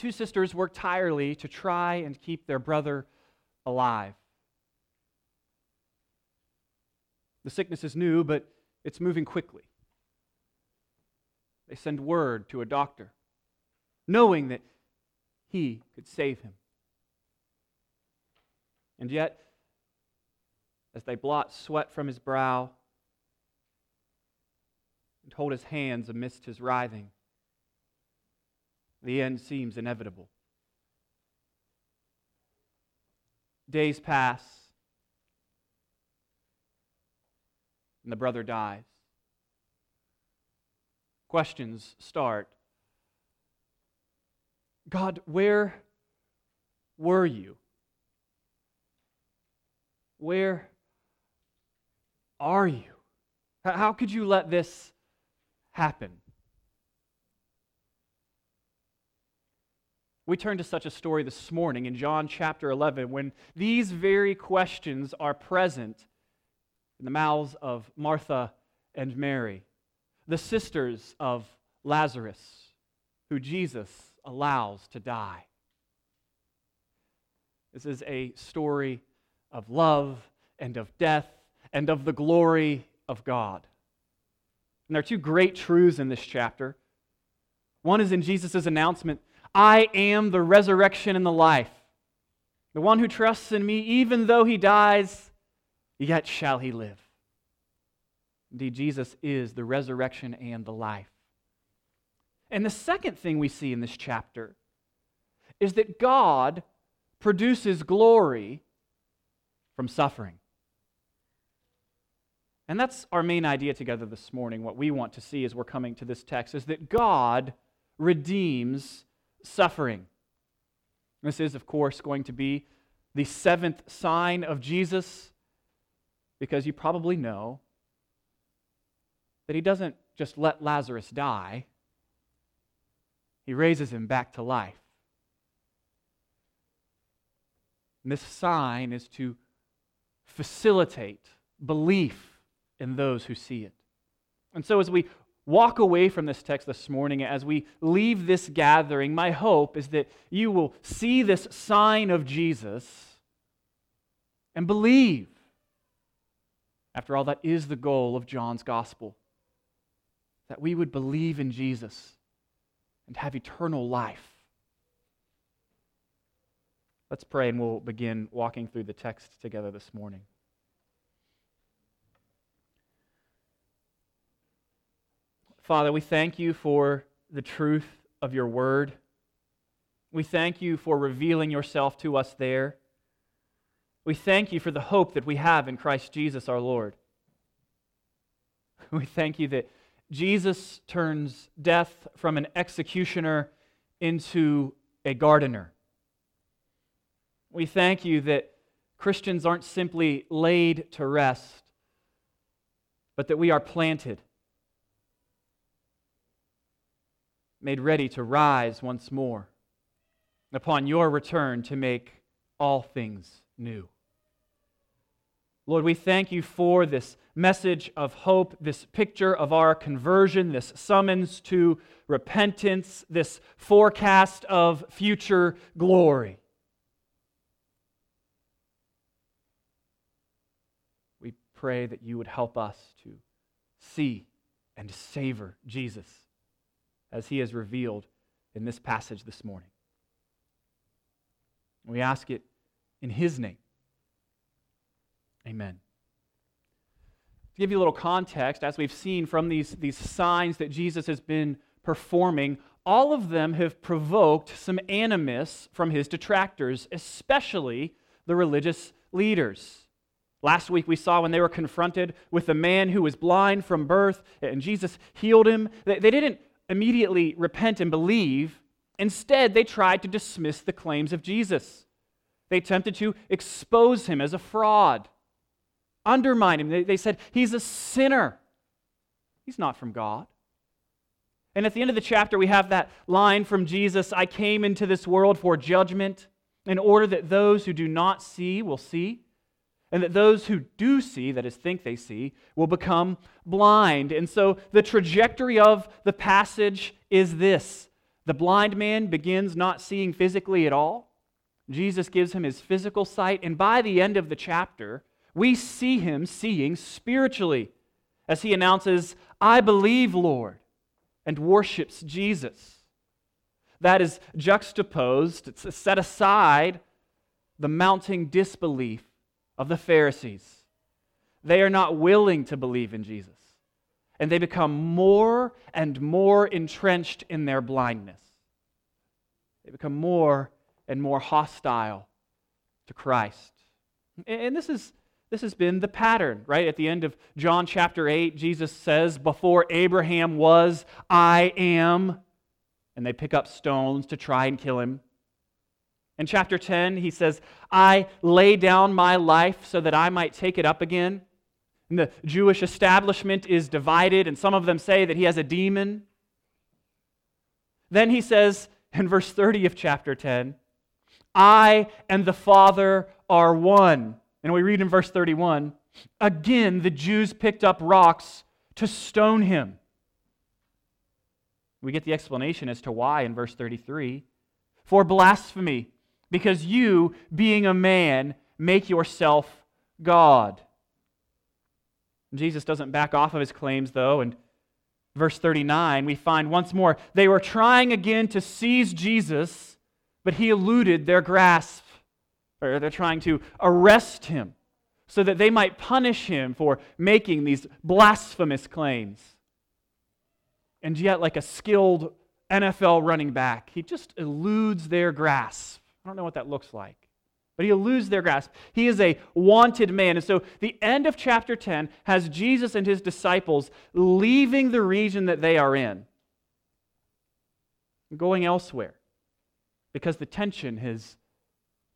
two sisters work tirelessly to try and keep their brother alive. The sickness is new, but it's moving quickly. They send word to a doctor, knowing that he could save him. And yet, as they blot sweat from his brow and hold his hands amidst his writhing, the end seems inevitable. Days pass, and the brother dies. Questions start God, where were you? Where are you? How could you let this happen? We turn to such a story this morning in John chapter 11 when these very questions are present in the mouths of Martha and Mary, the sisters of Lazarus, who Jesus allows to die. This is a story of love and of death and of the glory of God. And there are two great truths in this chapter. One is in Jesus' announcement I am the resurrection and the life. The one who trusts in me, even though he dies, yet shall he live. Indeed, Jesus is the resurrection and the life. And the second thing we see in this chapter is that God produces glory from suffering. And that's our main idea together this morning. What we want to see as we're coming to this text is that God redeems suffering. This is, of course, going to be the seventh sign of Jesus, because you probably know that he doesn't just let Lazarus die, he raises him back to life. And this sign is to facilitate belief in those who see it. And so, as we walk away from this text this morning, as we leave this gathering, my hope is that you will see this sign of Jesus and believe. After all, that is the goal of John's gospel that we would believe in Jesus and have eternal life. Let's pray and we'll begin walking through the text together this morning. Father, we thank you for the truth of your word. We thank you for revealing yourself to us there. We thank you for the hope that we have in Christ Jesus our Lord. We thank you that Jesus turns death from an executioner into a gardener. We thank you that Christians aren't simply laid to rest, but that we are planted made ready to rise once more upon your return to make all things new. Lord, we thank you for this message of hope, this picture of our conversion, this summons to repentance, this forecast of future glory. We pray that you would help us to see and savor Jesus as he has revealed in this passage this morning. We ask it in his name. Amen. To give you a little context, as we've seen from these, these signs that Jesus has been performing, all of them have provoked some animus from his detractors, especially the religious leaders. Last week we saw when they were confronted with a man who was blind from birth and Jesus healed him, they, they didn't immediately repent and believe. Instead, they tried to dismiss the claims of Jesus. They attempted to expose him as a fraud, undermine him. They, they said, He's a sinner. He's not from God. And at the end of the chapter, we have that line from Jesus I came into this world for judgment, in order that those who do not see will see, and that those who do see, that is, think they see, will become blind. And so the trajectory of the passage is this The blind man begins not seeing physically at all. Jesus gives him his physical sight, and by the end of the chapter, we see him seeing spiritually as he announces, I believe, Lord, and worships Jesus. That is juxtaposed, it's set aside the mounting disbelief of the Pharisees. They are not willing to believe in Jesus, and they become more and more entrenched in their blindness. They become more and more hostile to Christ. And this is this has been the pattern, right? At the end of John chapter 8, Jesus says, Before Abraham was, I am. And they pick up stones to try and kill him. In chapter 10, he says, I lay down my life so that I might take it up again. And the Jewish establishment is divided, and some of them say that he has a demon. Then he says in verse 30 of chapter 10, I and the Father are one. And we read in verse 31 again, the Jews picked up rocks to stone him. We get the explanation as to why in verse 33 for blasphemy, because you, being a man, make yourself God. Jesus doesn't back off of his claims, though, and verse 39, we find once more they were trying again to seize Jesus, but he eluded their grasp or they're trying to arrest him so that they might punish him for making these blasphemous claims. And yet, like a skilled NFL running back, he just eludes their grasp. I don't know what that looks like, but he eludes their grasp. He is a wanted man. And so, the end of chapter 10 has Jesus and his disciples leaving the region that they are in, going elsewhere, because the tension has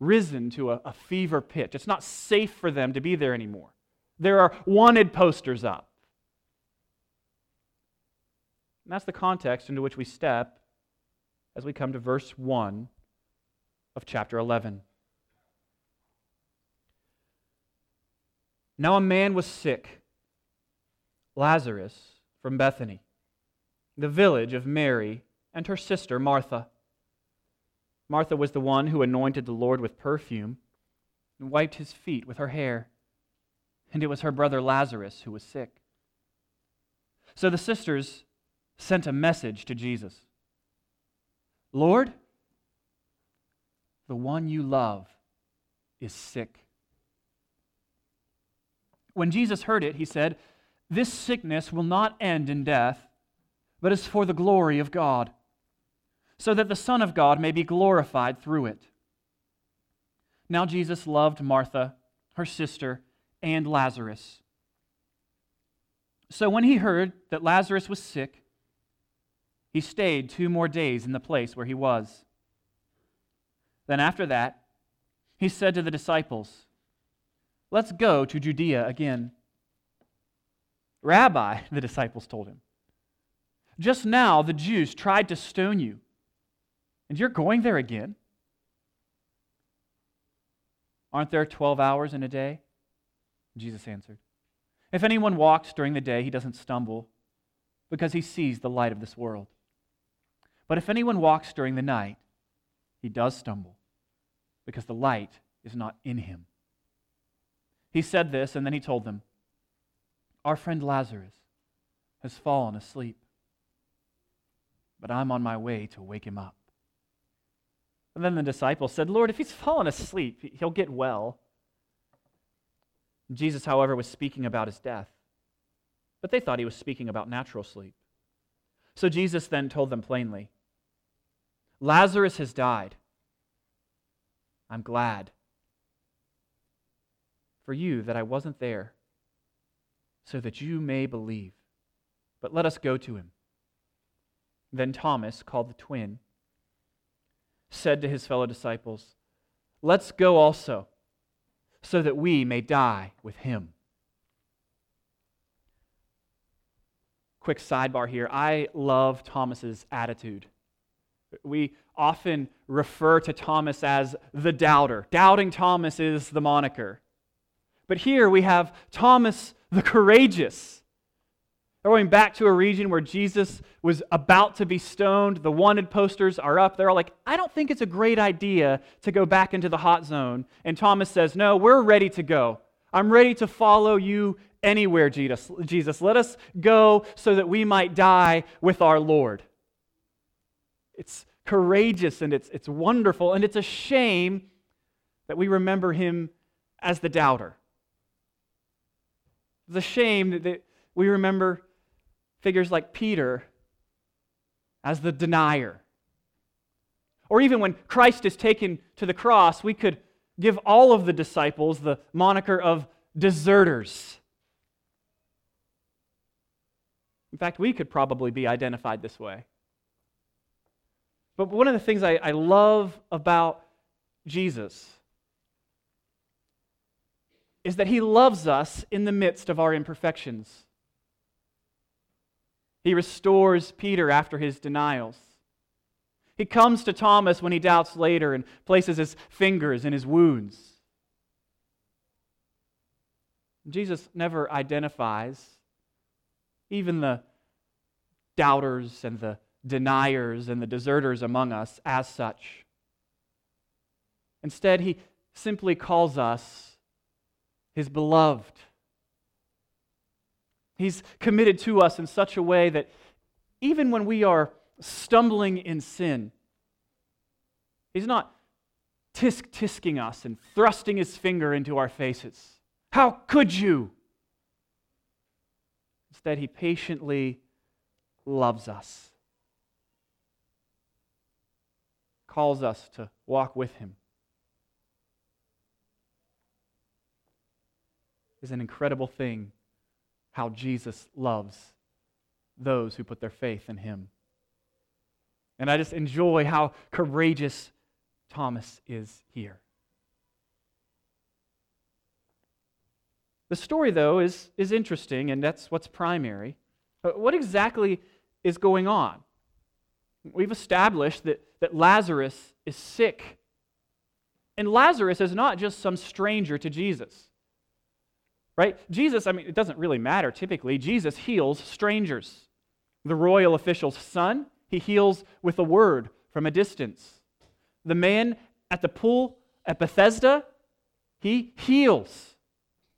risen to a, a fever pitch. It's not safe for them to be there anymore. There are wanted posters up. And that's the context into which we step as we come to verse 1 of chapter 11. Now a man was sick, Lazarus from Bethany, the village of Mary and her sister Martha. Martha was the one who anointed the Lord with perfume and wiped his feet with her hair. And it was her brother Lazarus who was sick. So the sisters sent a message to Jesus Lord, the one you love is sick. When Jesus heard it, he said, This sickness will not end in death, but is for the glory of God so that the Son of God may be glorified through it. Now Jesus loved Martha, her sister, and Lazarus. So when he heard that Lazarus was sick, he stayed two more days in the place where he was. Then after that, he said to the disciples, Let's go to Judea again. Rabbi, the disciples told him, just now the Jews tried to stone you and you're going there again? Aren't there 12 hours in a day? Jesus answered, If anyone walks during the day, he doesn't stumble because he sees the light of this world. But if anyone walks during the night, he does stumble because the light is not in him. He said this, and then he told them, Our friend Lazarus has fallen asleep, but I'm on my way to wake him up. And then the disciples said, Lord, if he's fallen asleep, he'll get well. Jesus, however, was speaking about his death. But they thought he was speaking about natural sleep. So Jesus then told them plainly Lazarus has died. I'm glad for you that I wasn't there, so that you may believe. But let us go to him. Then Thomas, called the twin, said to his fellow disciples, Let's go also, so that we may die with him. Quick sidebar here. I love Thomas's attitude. We often refer to Thomas as the doubter. Doubting Thomas is the moniker. But here we have Thomas the courageous. They're going back to a region where Jesus was about to be stoned. The wanted posters are up. They're all like, I don't think it's a great idea to go back into the hot zone. And Thomas says, No, we're ready to go. I'm ready to follow you anywhere, Jesus. Jesus, let us go so that we might die with our Lord. It's courageous and it's, it's wonderful, and it's a shame that we remember him as the doubter. It's a shame that we remember figures like Peter as the denier. Or even when Christ is taken to the cross, we could give all of the disciples the moniker of deserters. In fact, we could probably be identified this way. But one of the things I, I love about Jesus is that he loves us in the midst of our imperfections. He restores Peter after his denials. He comes to Thomas when he doubts later and places his fingers in his wounds. Jesus never identifies even the doubters and the deniers and the deserters among us as such. Instead, he simply calls us his beloved. He's committed to us in such a way that even when we are stumbling in sin, he's not tisk tisking us and thrusting his finger into our faces. How could you? Instead, he patiently loves us, calls us to walk with him. Is an incredible thing how Jesus loves those who put their faith in him. And I just enjoy how courageous Thomas is here. The story, though, is, is interesting, and that's what's primary. But what exactly is going on? We've established that, that Lazarus is sick. And Lazarus is not just some stranger to Jesus. Right? Jesus, I mean, it doesn't really matter typically. Jesus heals strangers. The royal official's son, he heals with a word from a distance. The man at the pool at Bethesda, he heals.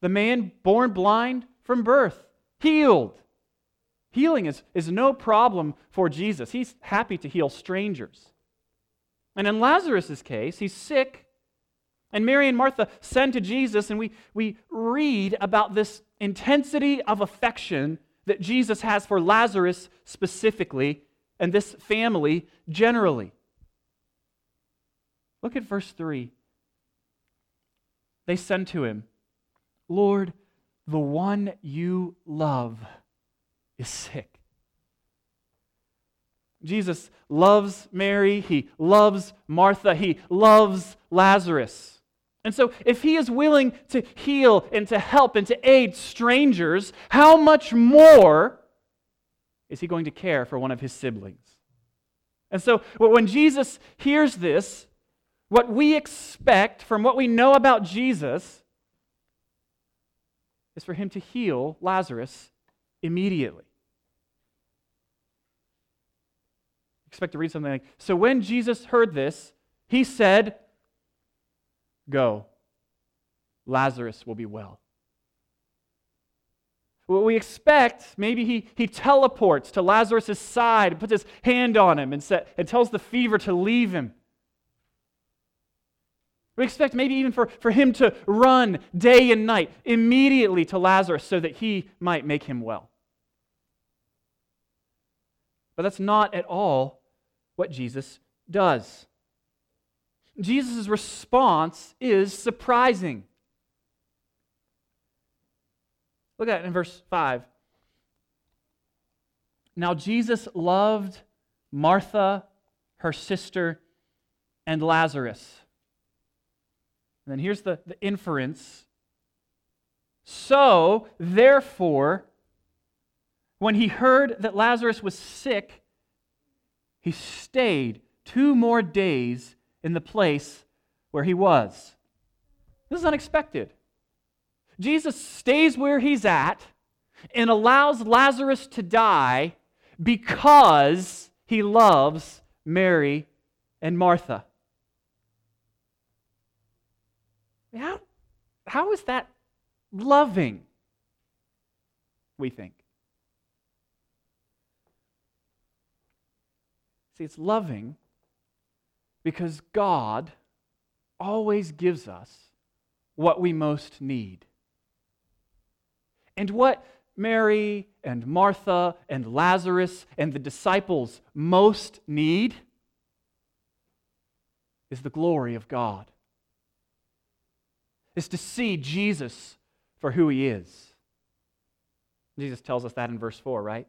The man born blind from birth, healed. Healing is, is no problem for Jesus. He's happy to heal strangers. And in Lazarus' case, he's sick and Mary and Martha send to Jesus, and we, we read about this intensity of affection that Jesus has for Lazarus specifically and this family generally. Look at verse 3. They send to him, Lord, the one you love is sick. Jesus loves Mary, he loves Martha, he loves Lazarus. And so, if he is willing to heal and to help and to aid strangers, how much more is he going to care for one of his siblings? And so, when Jesus hears this, what we expect from what we know about Jesus is for him to heal Lazarus immediately. Expect to read something like So when Jesus heard this, he said, Go. Lazarus will be well. What we expect, maybe he, he teleports to Lazarus' side and puts his hand on him and, set, and tells the fever to leave him. We expect maybe even for, for him to run day and night immediately to Lazarus so that he might make him well. But that's not at all what Jesus does. Jesus' response is surprising. Look at it in verse 5. Now, Jesus loved Martha, her sister, and Lazarus. And then here's the, the inference. So, therefore, when he heard that Lazarus was sick, he stayed two more days in the place where he was. This is unexpected. Jesus stays where he's at, and allows Lazarus to die because he loves Mary and Martha. How, how is that loving? We think. See, it's loving because God always gives us what we most need. And what Mary and Martha and Lazarus and the disciples most need is the glory of God, is to see Jesus for who he is. Jesus tells us that in verse 4, right?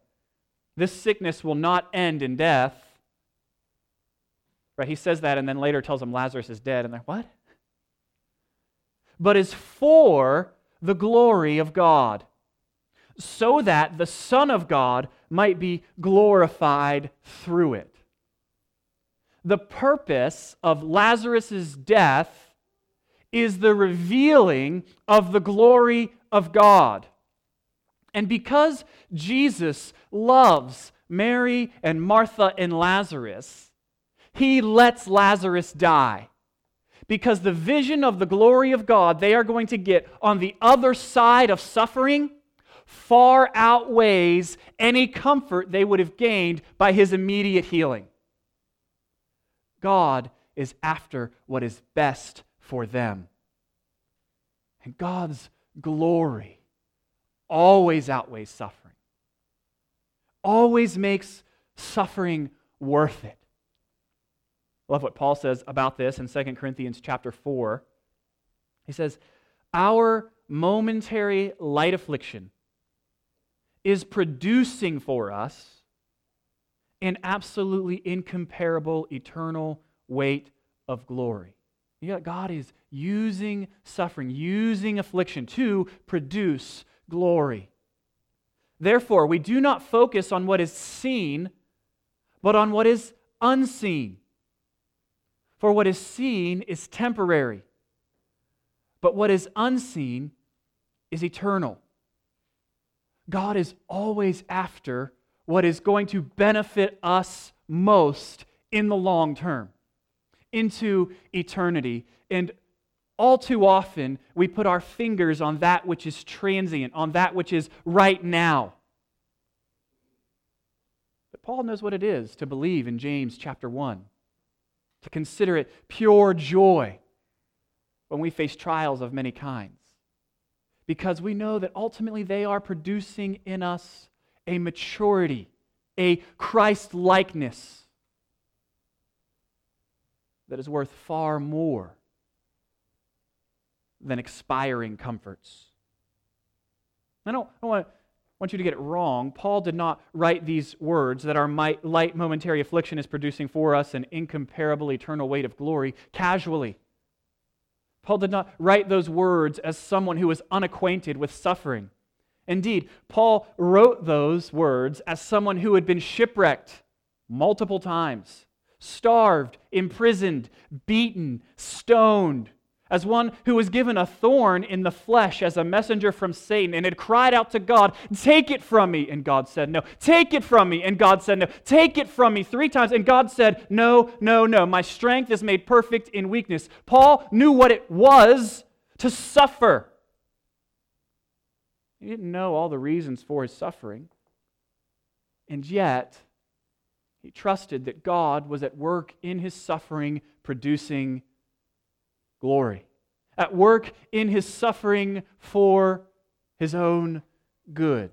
This sickness will not end in death. Right? He says that and then later tells them Lazarus is dead. And they're, what? But is for the glory of God so that the Son of God might be glorified through it. The purpose of Lazarus' death is the revealing of the glory of God. And because Jesus loves Mary and Martha and Lazarus, he lets Lazarus die. Because the vision of the glory of God they are going to get on the other side of suffering far outweighs any comfort they would have gained by his immediate healing. God is after what is best for them. And God's glory always outweighs suffering, always makes suffering worth it. I love what Paul says about this in 2 Corinthians chapter 4. He says, Our momentary light affliction is producing for us an absolutely incomparable eternal weight of glory. God is using suffering, using affliction to produce glory. Therefore, we do not focus on what is seen, but on what is unseen. For what is seen is temporary, but what is unseen is eternal. God is always after what is going to benefit us most in the long term, into eternity. And all too often, we put our fingers on that which is transient, on that which is right now. But Paul knows what it is to believe in James chapter 1, to consider it pure joy when we face trials of many kinds because we know that ultimately they are producing in us a maturity, a Christ likeness that is worth far more than expiring comforts. I don't, I don't want, want you to get it wrong. Paul did not write these words that our light momentary affliction is producing for us an incomparable eternal weight of glory casually. Paul did not write those words as someone who was unacquainted with suffering. Indeed, Paul wrote those words as someone who had been shipwrecked multiple times, starved, imprisoned, beaten, stoned, as one who was given a thorn in the flesh as a messenger from Satan and had cried out to God, Take it from me. And God said, No. Take it from me. And God said, No. Take it from me three times. And God said, No, no, no. My strength is made perfect in weakness. Paul knew what it was to suffer. He didn't know all the reasons for his suffering. And yet, he trusted that God was at work in his suffering, producing glory, at work in his suffering for his own good.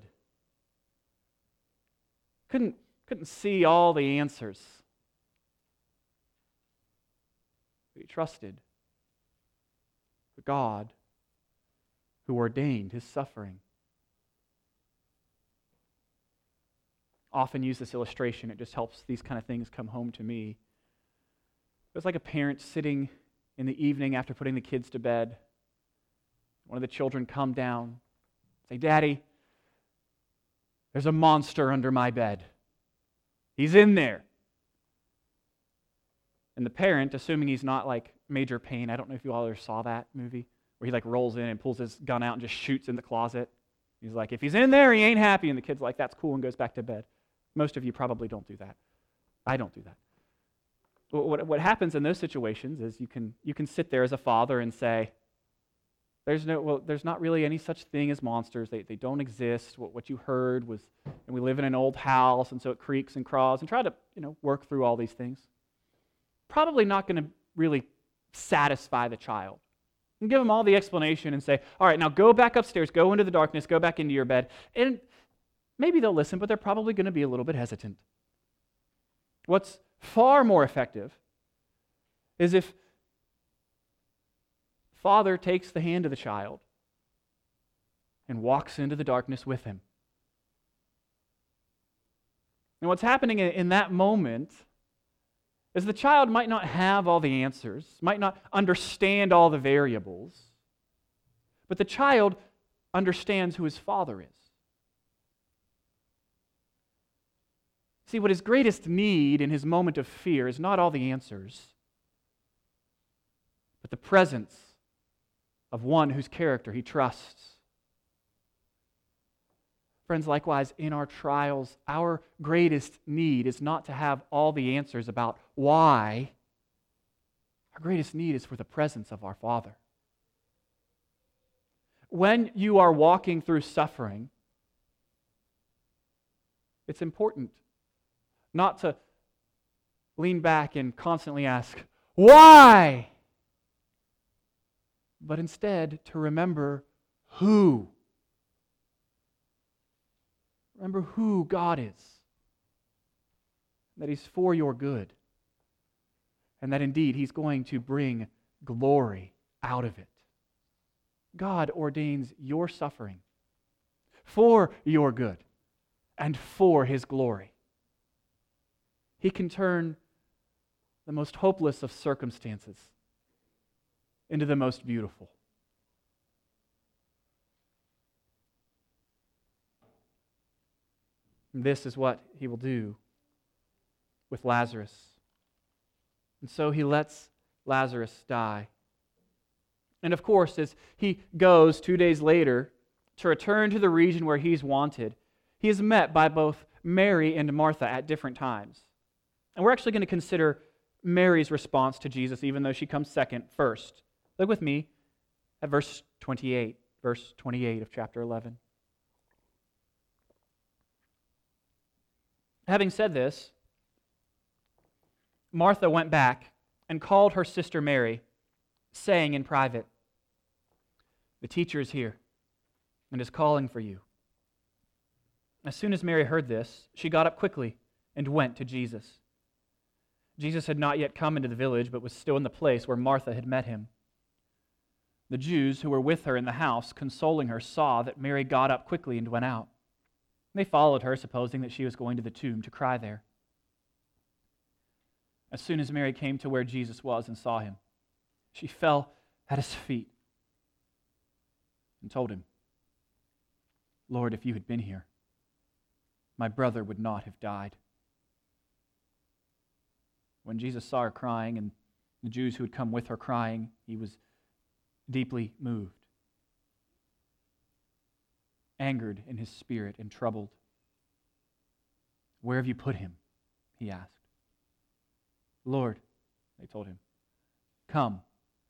Couldn't, couldn't see all the answers. But he trusted the God who ordained his suffering. Often use this illustration, it just helps these kind of things come home to me. It was like a parent sitting in the evening after putting the kids to bed. One of the children come down, say, Daddy, there's a monster under my bed. He's in there. And the parent, assuming he's not like Major Payne, I don't know if you all ever saw that movie, where he like rolls in and pulls his gun out and just shoots in the closet. He's like, if he's in there, he ain't happy. And the kid's like, that's cool, and goes back to bed. Most of you probably don't do that. I don't do that. What, what happens in those situations is you can, you can sit there as a father and say, there's, no, well, there's not really any such thing as monsters. They, they don't exist. What, what you heard was, and we live in an old house, and so it creaks and crawls, and try to you know, work through all these things. Probably not going to really satisfy the child. And give them all the explanation and say, all right, now go back upstairs, go into the darkness, go back into your bed. And maybe they'll listen, but they're probably going to be a little bit hesitant. What's far more effective is if father takes the hand of the child and walks into the darkness with him. And what's happening in that moment is the child might not have all the answers, might not understand all the variables, but the child understands who his father is. See, what his greatest need in his moment of fear is not all the answers, but the presence of one whose character he trusts. Friends, likewise, in our trials, our greatest need is not to have all the answers about why. Our greatest need is for the presence of our Father. When you are walking through suffering, it's important not to lean back and constantly ask, Why? but instead to remember who. Remember who God is. That He's for your good. And that indeed He's going to bring glory out of it. God ordains your suffering for your good and for His glory. He can turn the most hopeless of circumstances into the most beautiful. And this is what he will do with Lazarus. And so he lets Lazarus die. And of course, as he goes two days later to return to the region where he's wanted, he is met by both Mary and Martha at different times. And we're actually going to consider Mary's response to Jesus, even though she comes second, first. Look with me at verse 28, verse 28 of chapter 11. Having said this, Martha went back and called her sister Mary, saying in private, The teacher is here and is calling for you. As soon as Mary heard this, she got up quickly and went to Jesus. Jesus had not yet come into the village, but was still in the place where Martha had met him. The Jews who were with her in the house, consoling her, saw that Mary got up quickly and went out. They followed her, supposing that she was going to the tomb to cry there. As soon as Mary came to where Jesus was and saw him, she fell at his feet and told him, Lord, if you had been here, my brother would not have died. When Jesus saw her crying and the Jews who had come with her crying, he was deeply moved, angered in his spirit, and troubled. Where have you put him? He asked. Lord, they told him, come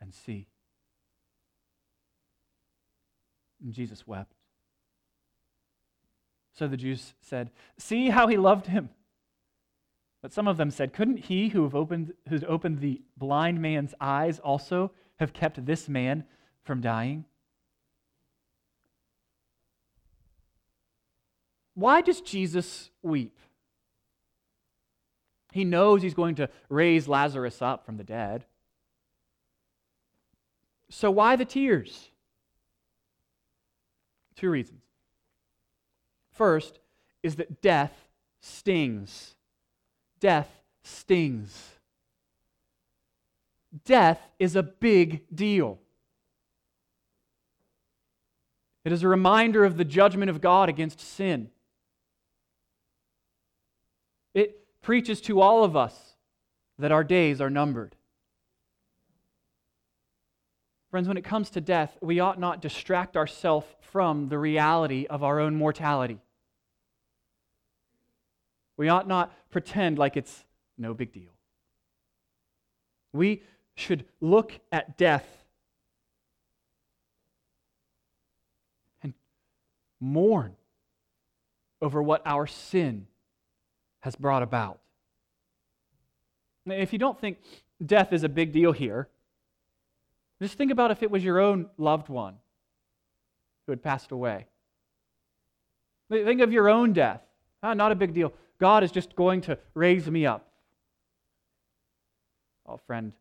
and see. And Jesus wept. So the Jews said, See how he loved him. But some of them said, Couldn't he who opened, who's opened the blind man's eyes also have kept this man from dying? Why does Jesus weep? He knows he's going to raise Lazarus up from the dead. So, why the tears? Two reasons. First is that death stings. Death stings death is a big deal. It is a reminder of the judgment of God against sin. It preaches to all of us that our days are numbered. Friends, when it comes to death, we ought not distract ourselves from the reality of our own mortality. We ought not pretend like it's no big deal. We should look at death and mourn over what our sin has brought about. If you don't think death is a big deal here, just think about if it was your own loved one who had passed away. Think of your own death. Ah, not a big deal. God is just going to raise me up. Oh, friend,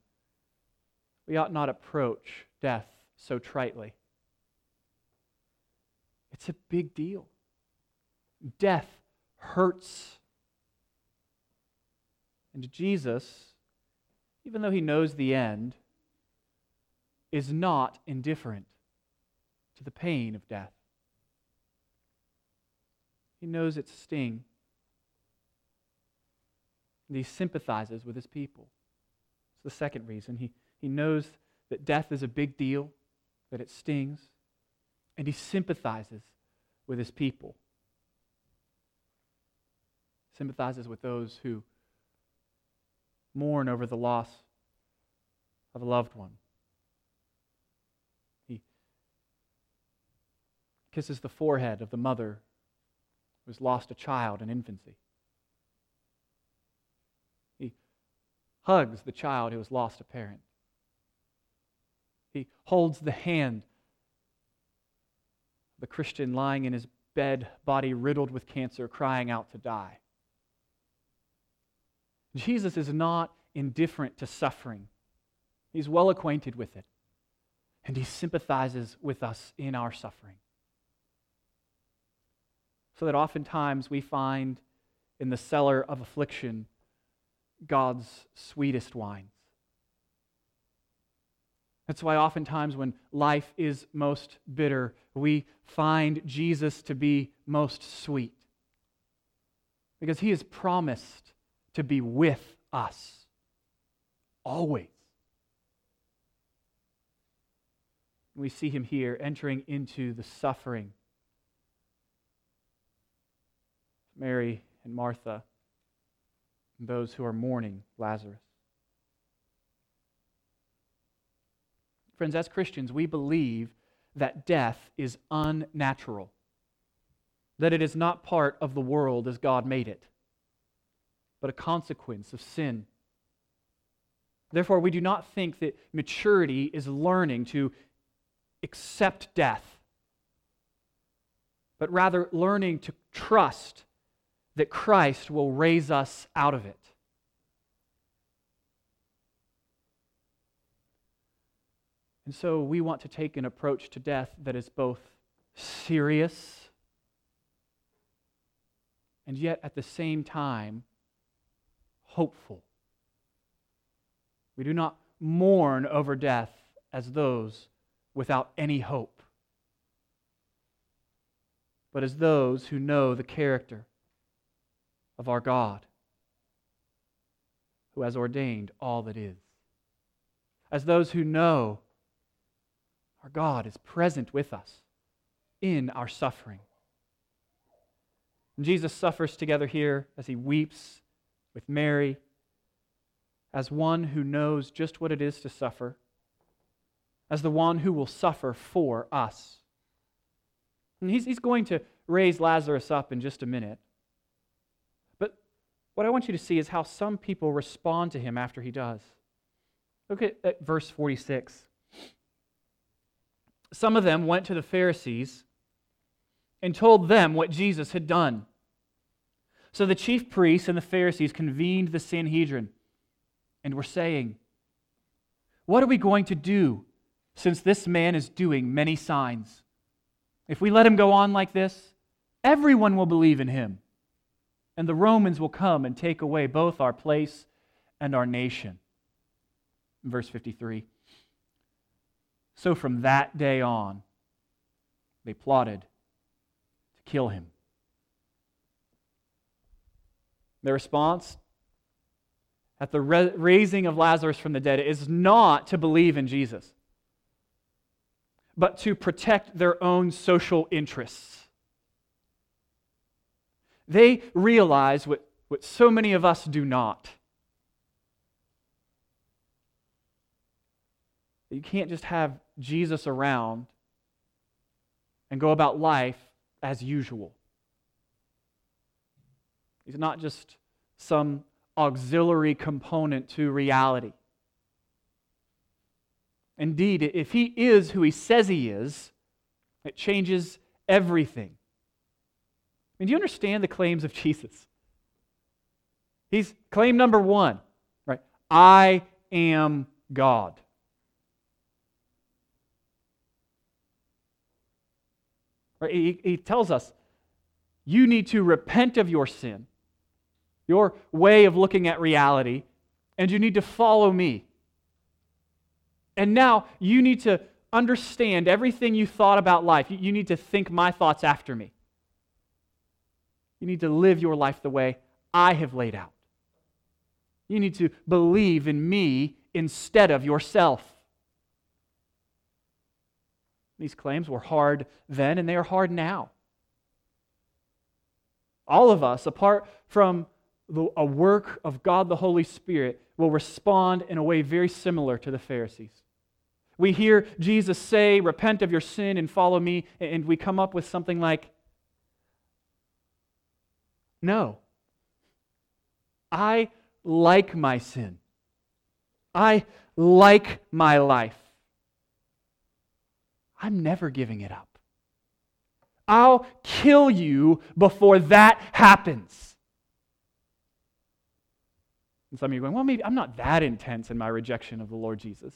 we ought not approach death so tritely. It's a big deal. Death hurts. And Jesus, even though he knows the end, is not indifferent to the pain of death. He knows its sting. And he sympathizes with his people. It's the second reason. He, he knows that death is a big deal, that it stings, and he sympathizes with his people. Sympathizes with those who mourn over the loss of a loved one. He kisses the forehead of the mother who has lost a child in infancy. Hugs the child who has lost a parent. He holds the hand of the Christian lying in his bed, body riddled with cancer, crying out to die. Jesus is not indifferent to suffering, he's well acquainted with it, and he sympathizes with us in our suffering. So that oftentimes we find in the cellar of affliction God's sweetest wines. That's why oftentimes when life is most bitter, we find Jesus to be most sweet. Because he has promised to be with us always. We see him here entering into the suffering. Mary and Martha, and those who are mourning Lazarus. Friends, as Christians, we believe that death is unnatural, that it is not part of the world as God made it but a consequence of sin. Therefore, we do not think that maturity is learning to accept death, but rather learning to trust that Christ will raise us out of it. And so we want to take an approach to death that is both serious and yet at the same time hopeful. We do not mourn over death as those without any hope, but as those who know the character of our God, who has ordained all that is. As those who know our God is present with us in our suffering. And Jesus suffers together here as he weeps with Mary as one who knows just what it is to suffer, as the one who will suffer for us. And he's, he's going to raise Lazarus up in just a minute. What I want you to see is how some people respond to him after he does. Look at, at verse 46. Some of them went to the Pharisees and told them what Jesus had done. So the chief priests and the Pharisees convened the Sanhedrin and were saying, What are we going to do since this man is doing many signs? If we let him go on like this, everyone will believe in him, and the Romans will come and take away both our place and our nation. Verse 53. So from that day on, they plotted to kill him. Their response at the raising of Lazarus from the dead is not to believe in Jesus. but to protect their own social interests. They realize what, what so many of us do not. You can't just have Jesus around and go about life as usual. He's not just some auxiliary component to reality. Indeed, if he is who he says he is, it changes everything. Mean, do you understand the claims of Jesus? He's claim number one, right? I am God. Right? He, he tells us you need to repent of your sin, your way of looking at reality, and you need to follow me. And now you need to understand everything you thought about life. You need to think my thoughts after me. You need to live your life the way I have laid out. You need to believe in me instead of yourself. These claims were hard then, and they are hard now. All of us, apart from the, a work of God the Holy Spirit, will respond in a way very similar to the Pharisees. We hear Jesus say, Repent of your sin and follow me, and we come up with something like, No. I like my sin. I like my life. I'm never giving it up. I'll kill you before that happens. And some of you are going, well, maybe I'm not that intense in my rejection of the Lord Jesus.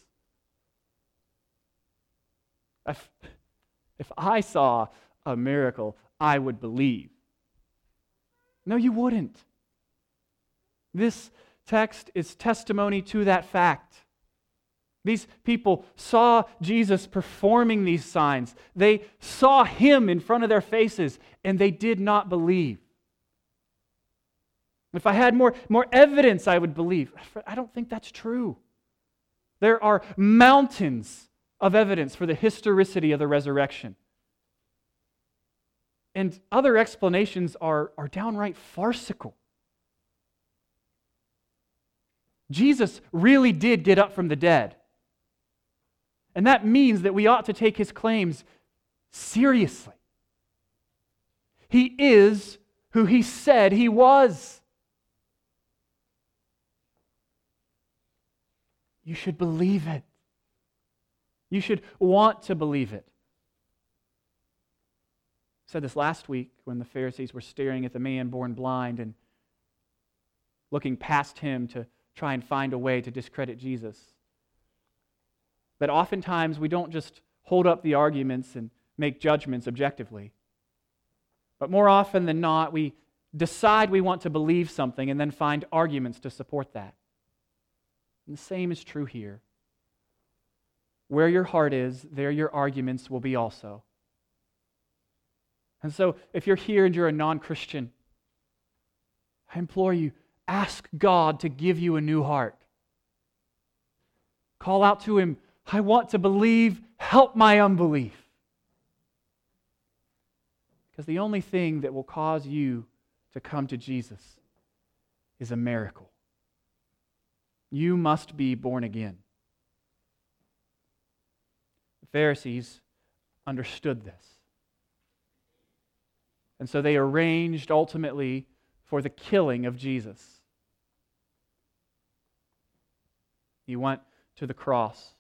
If, if I saw a miracle, I would believe. No, you wouldn't. This text is testimony to that fact. These people saw Jesus performing these signs. They saw him in front of their faces, and they did not believe. If I had more, more evidence, I would believe. I don't think that's true. There are mountains of evidence for the historicity of the resurrection. And other explanations are, are downright farcical. Jesus really did get up from the dead. And that means that we ought to take his claims seriously. He is who he said he was. You should believe it. You should want to believe it. Said this last week when the Pharisees were staring at the man born blind and looking past him to try and find a way to discredit Jesus. That oftentimes we don't just hold up the arguments and make judgments objectively. But more often than not, we decide we want to believe something and then find arguments to support that. And the same is true here. Where your heart is, there your arguments will be also. And so, if you're here and you're a non Christian, I implore you, ask God to give you a new heart. Call out to Him, I want to believe, help my unbelief. Because the only thing that will cause you to come to Jesus is a miracle. You must be born again. The Pharisees understood this. And so they arranged ultimately for the killing of Jesus. He went to the cross.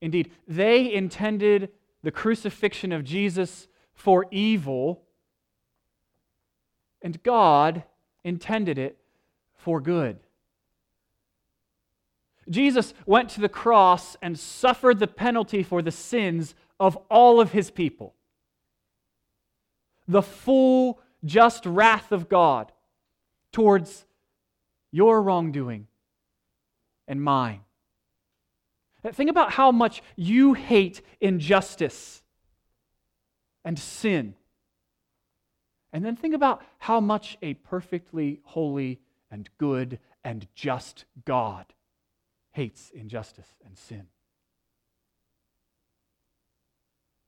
Indeed, they intended the crucifixion of Jesus for evil, and God intended it for good. Jesus went to the cross and suffered the penalty for the sins of all of his people. The full, just wrath of God towards your wrongdoing and mine. Think about how much you hate injustice and sin. And then think about how much a perfectly holy and good and just God hates injustice and sin.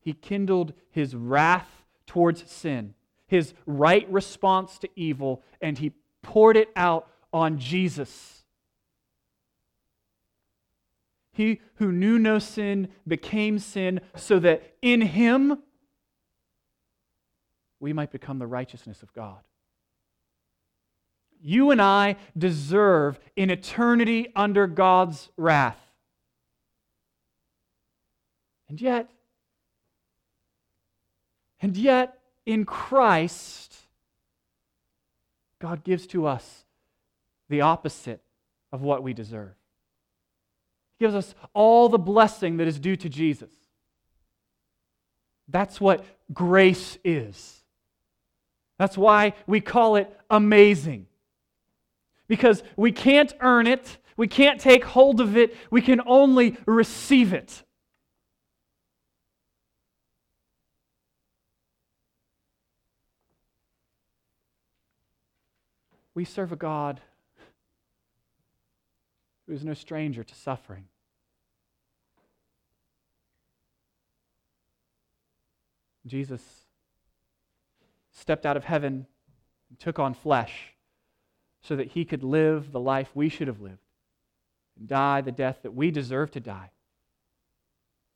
he kindled his wrath towards sin, his right response to evil, and he poured it out on Jesus. He who knew no sin became sin so that in him we might become the righteousness of God. You and I deserve an eternity under God's wrath. And yet, and yet, in Christ, God gives to us the opposite of what we deserve. He gives us all the blessing that is due to Jesus. That's what grace is. That's why we call it amazing. Because we can't earn it, we can't take hold of it, we can only receive it. We serve a God who is no stranger to suffering. Jesus stepped out of heaven and took on flesh so that he could live the life we should have lived and die the death that we deserve to die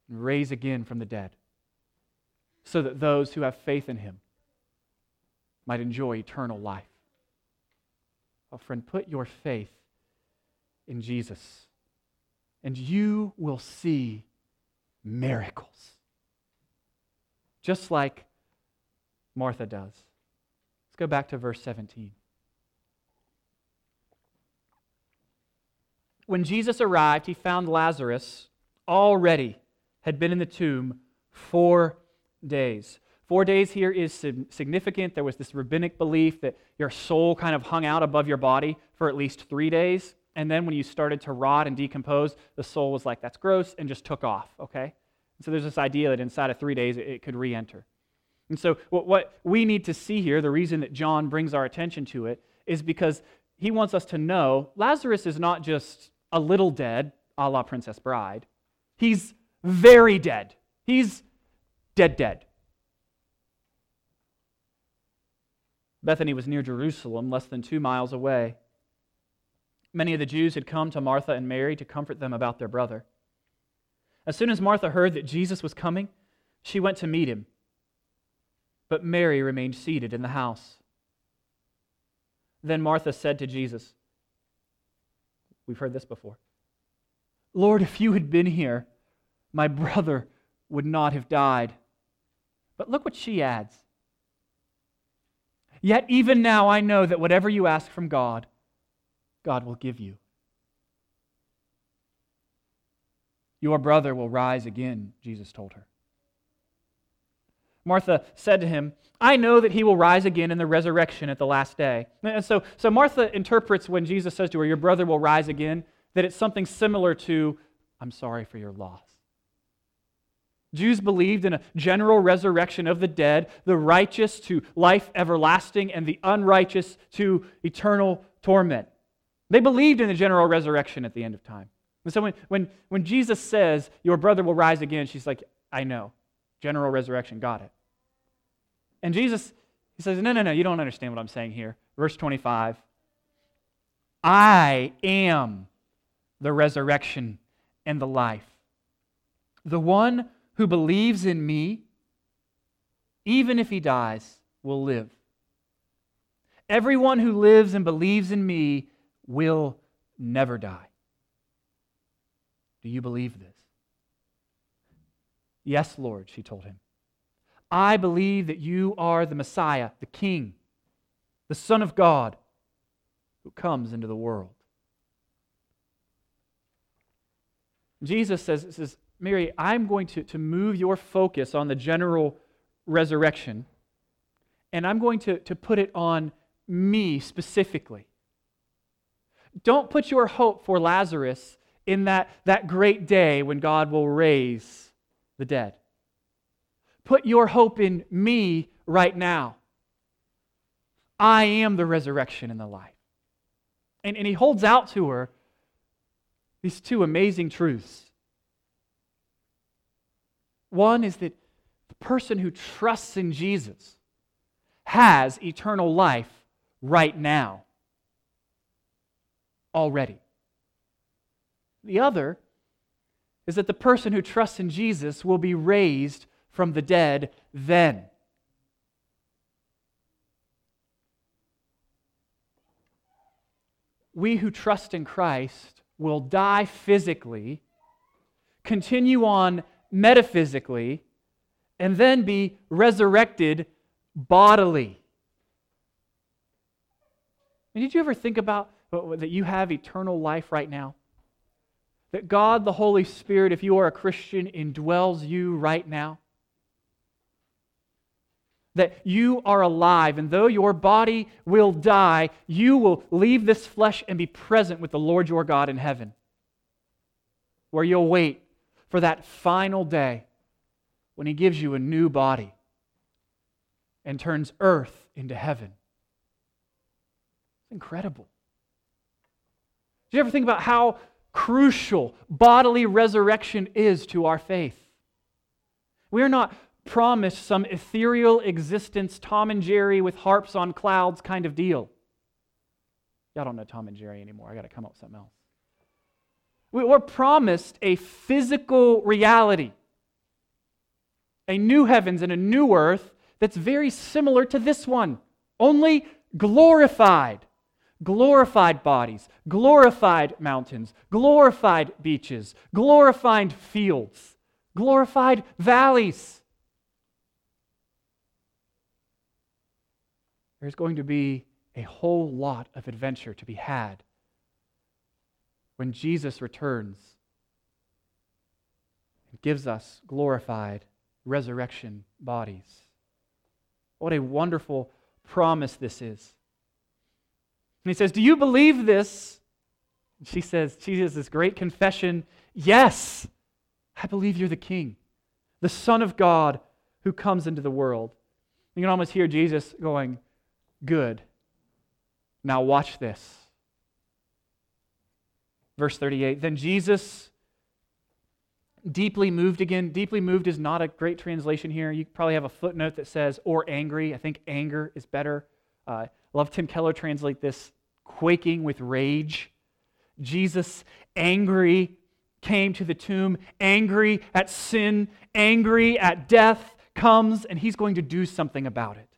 and raise again from the dead so that those who have faith in him might enjoy eternal life. Oh, friend, put your faith in Jesus, and you will see miracles. Just like Martha does. Let's go back to verse 17. When Jesus arrived, he found Lazarus already had been in the tomb four days. Four days here is significant. There was this rabbinic belief that your soul kind of hung out above your body for at least three days. And then when you started to rot and decompose, the soul was like, that's gross, and just took off, okay? And so there's this idea that inside of three days it, could re enter. And so what, what we need to see here, the reason that John brings our attention to it, is because he wants us to know Lazarus is not just a little dead, a la Princess Bride. He's very dead. He's dead, dead. Bethany was near Jerusalem, less than two miles away. Many of the Jews had come to Martha and Mary to comfort them about their brother. As soon as Martha heard that Jesus was coming, she went to meet him. But Mary remained seated in the house. Then Martha said to Jesus, We've heard this before. Lord, if you had been here, my brother would not have died. But look what she adds. Yet even now I know that whatever you ask from God, God will give you. Your brother will rise again, Jesus told her. Martha said to him, I know that he will rise again in the resurrection at the last day. And so, so Martha interprets when Jesus says to her, Your brother will rise again, that it's something similar to, I'm sorry for your loss. Jews believed in a general resurrection of the dead, the righteous to life everlasting, and the unrighteous to eternal torment. They believed in the general resurrection at the end of time. And so when, when, when Jesus says, Your brother will rise again, she's like, I know. General resurrection, got it. And Jesus, he says, No, no, no, you don't understand what I'm saying here. Verse 25 I am the resurrection and the life. The one who believes in me, even if he dies, will live. Everyone who lives and believes in me will never die. Do you believe this? Yes, Lord, she told him. I believe that you are the Messiah, the King, the Son of God who comes into the world. Jesus says, says Mary, I'm going to, to move your focus on the general resurrection, and I'm going to, to put it on me specifically. Don't put your hope for Lazarus in that, that great day when God will raise the dead. Put your hope in me right now. I am the resurrection and the life. And, and he holds out to her these two amazing truths. One is that the person who trusts in Jesus has eternal life right now, already. The other is that the person who trusts in Jesus will be raised from the dead then. We who trust in Christ will die physically, continue on metaphysically, and then be resurrected bodily. And did you ever think about that you have eternal life right now? That God, the Holy Spirit, if you are a Christian, indwells you right now? That you are alive, and though your body will die, you will leave this flesh and be present with the Lord your God in heaven, where you'll wait for that final day when He gives you a new body and turns earth into heaven. It's incredible. Do you ever think about how crucial bodily resurrection is to our faith? We are not promised some ethereal existence, Tom and Jerry with harps on clouds kind of deal. Y'all don't know Tom and Jerry anymore. I got to come up with something else. We're promised a physical reality a new heavens and a new earth that's very similar to this one, only glorified. Glorified bodies, glorified mountains, glorified beaches, glorified fields, glorified valleys. There's going to be a whole lot of adventure to be had when Jesus returns and gives us glorified resurrection bodies. What a wonderful promise this is. And he says, Do you believe this? And she says, She this great confession Yes, I believe you're the King, the Son of God who comes into the world. You can almost hear Jesus going, Good. Now watch this. Verse 38 Then Jesus deeply moved again. Deeply moved is not a great translation here. You probably have a footnote that says, or angry. I think anger is better. Uh, love Tim Keller translate this quaking with rage. Jesus, angry, came to the tomb, angry at sin, angry at death, comes, and he's going to do something about it.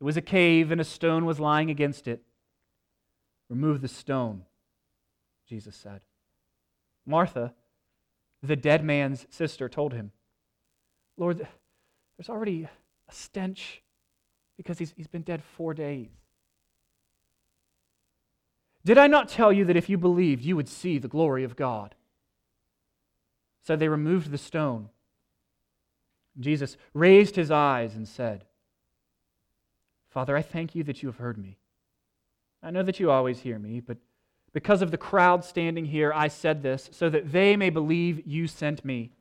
It was a cave, and a stone was lying against it. Remove the stone, Jesus said. Martha, the dead man's sister told him, Lord, there's already a stench because he's, he's been dead four days. Did I not tell you that if you believed, you would see the glory of God? So they removed the stone. Jesus raised his eyes and said, Father, I thank you that you have heard me. I know that you always hear me, but because of the crowd standing here, I said this, so that they may believe you sent me.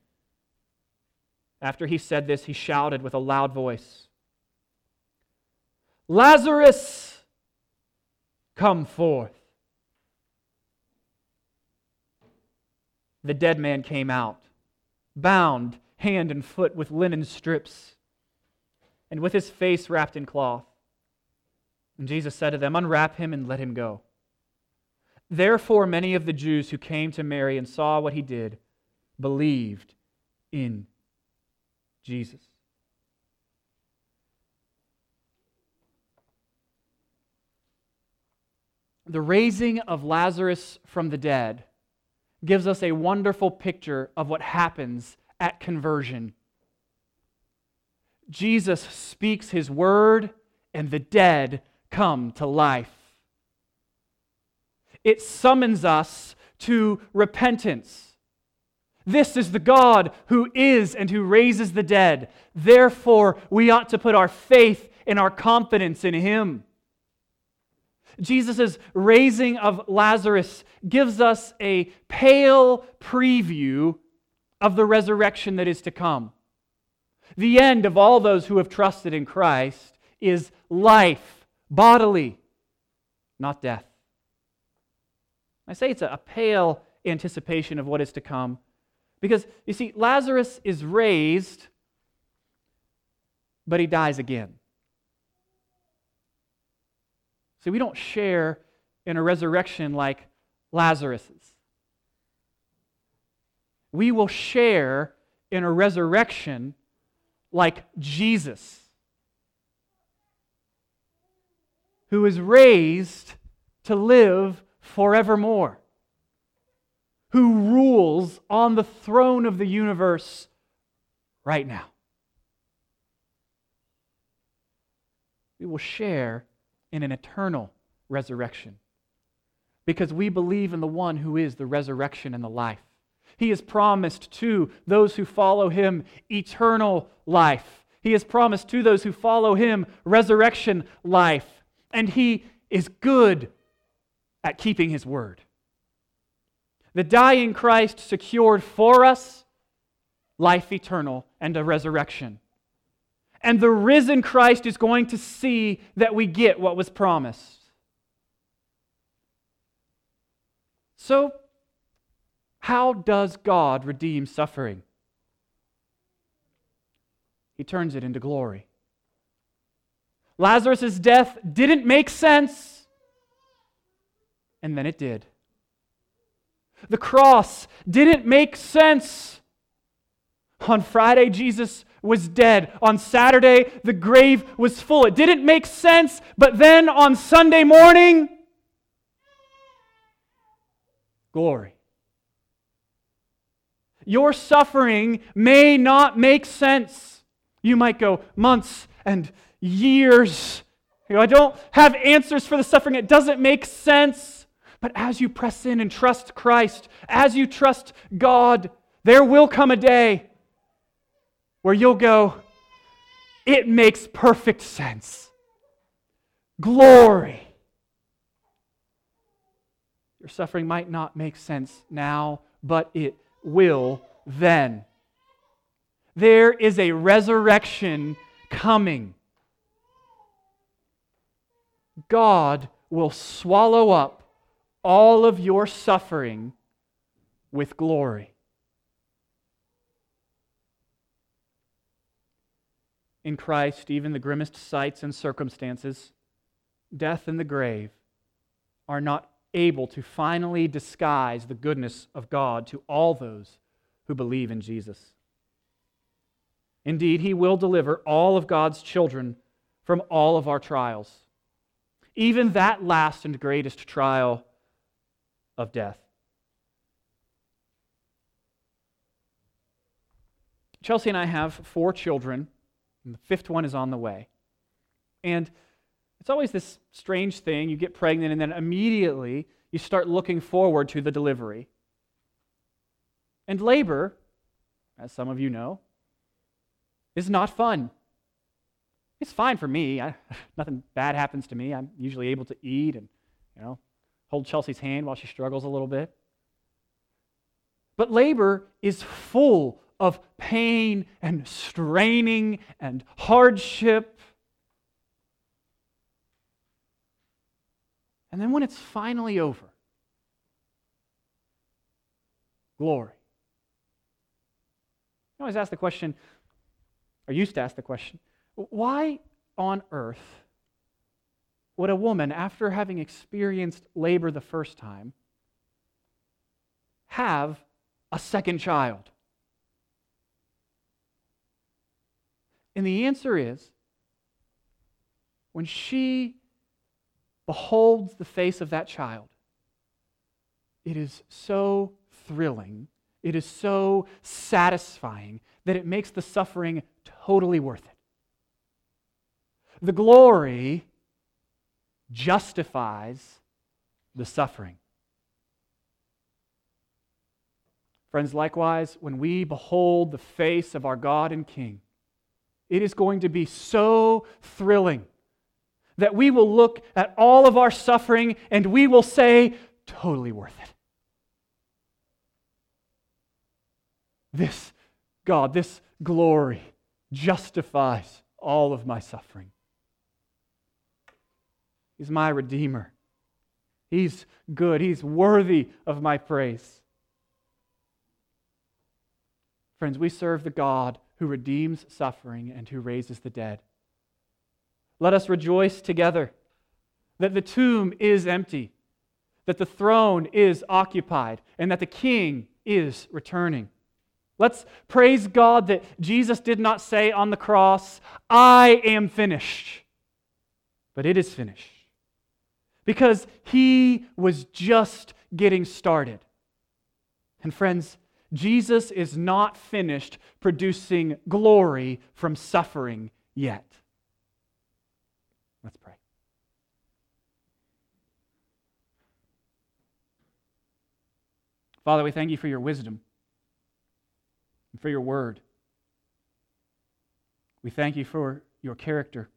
After he said this, he shouted with a loud voice Lazarus, come forth. The dead man came out, bound hand and foot with linen strips, and with his face wrapped in cloth. And Jesus said to them, Unwrap him and let him go. Therefore, many of the Jews who came to Mary and saw what he did believed in Jesus. The raising of Lazarus from the dead gives us a wonderful picture of what happens at conversion. Jesus speaks his word, and the dead come to life it summons us to repentance. This is the God who is and who raises the dead. Therefore, we ought to put our faith and our confidence in him. Jesus' raising of Lazarus gives us a pale preview of the resurrection that is to come. The end of all those who have trusted in Christ is life, bodily, not death. I say it's a, pale anticipation of what is to come because, you see, Lazarus is raised but he dies again. See, we don't share in a resurrection like Lazarus's. We will share in a resurrection like Jesus, who is raised to live forevermore, who rules on the throne of the universe right now. We will share in an eternal resurrection because we believe in the one who is the resurrection and the life. He has promised to those who follow him eternal life. He has promised to those who follow him resurrection life. And he is good at keeping his word. The dying Christ secured for us life eternal and a resurrection. And the risen Christ is going to see that we get what was promised. So, how does God redeem suffering? He turns it into glory. Lazarus' death didn't make sense, and then it did. The cross didn't make sense. On Friday, Jesus was dead. On Saturday, the grave was full. It didn't make sense, but then on Sunday morning, glory. Your suffering may not make sense. You might go months and years. You know, I don't have answers for the suffering. It doesn't make sense. But as you press in and trust Christ, as you trust God, there will come a day where you'll go, it makes perfect sense. Glory. Your suffering might not make sense now, but it will then. There is a resurrection coming. God will swallow up all of your suffering with glory. In Christ, even the grimmest sights and circumstances, death and the grave, are not able to finally disguise the goodness of God to all those who believe in Jesus. Indeed, He will deliver all of God's children from all of our trials, even that last and greatest trial of death. Chelsea and I have four children, and the fifth one is on the way. And it's always this strange thing. You get pregnant, and then immediately you start looking forward to the delivery. And labor, as some of you know, is not fun. It's fine for me. I, nothing bad happens to me. I'm usually able to eat and, you know, hold Chelsea's hand while she struggles a little bit. But labor is full of pain and straining and hardship And then when it's finally over, glory. I always ask the question, or used to ask the question, why on earth would a woman, after having experienced labor the first time, have a second child? And the answer is when she beholds the face of that child, it is so thrilling, it is so satisfying that it makes the suffering totally worth it. The glory justifies the suffering. Friends, likewise, when we behold the face of our God and King, it is going to be so thrilling that we will look at all of our suffering and we will say, totally worth it. This God, this glory justifies all of my suffering. He's my Redeemer. He's good. He's worthy of my praise. Friends, we serve the God who redeems suffering and who raises the dead. Let us rejoice together that the tomb is empty, that the throne is occupied, and that the king is returning. Let's praise God that Jesus did not say on the cross, I am finished, but it is finished. Because he was just getting started. And friends, Jesus is not finished producing glory from suffering yet. Let's pray. Father, we thank you for your wisdom and for your word. We thank you for your character.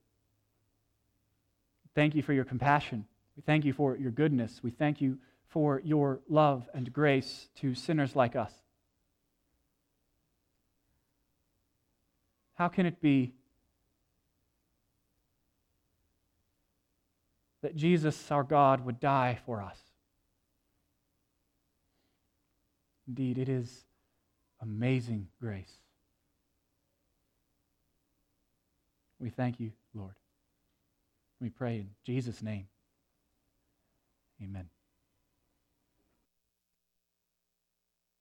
Thank you for your compassion. We thank you for your goodness. We thank you for your love and grace to sinners like us. How can it be that Jesus, our God, would die for us? Indeed, it is amazing grace. We thank you, Lord. We pray in Jesus' name. Amen.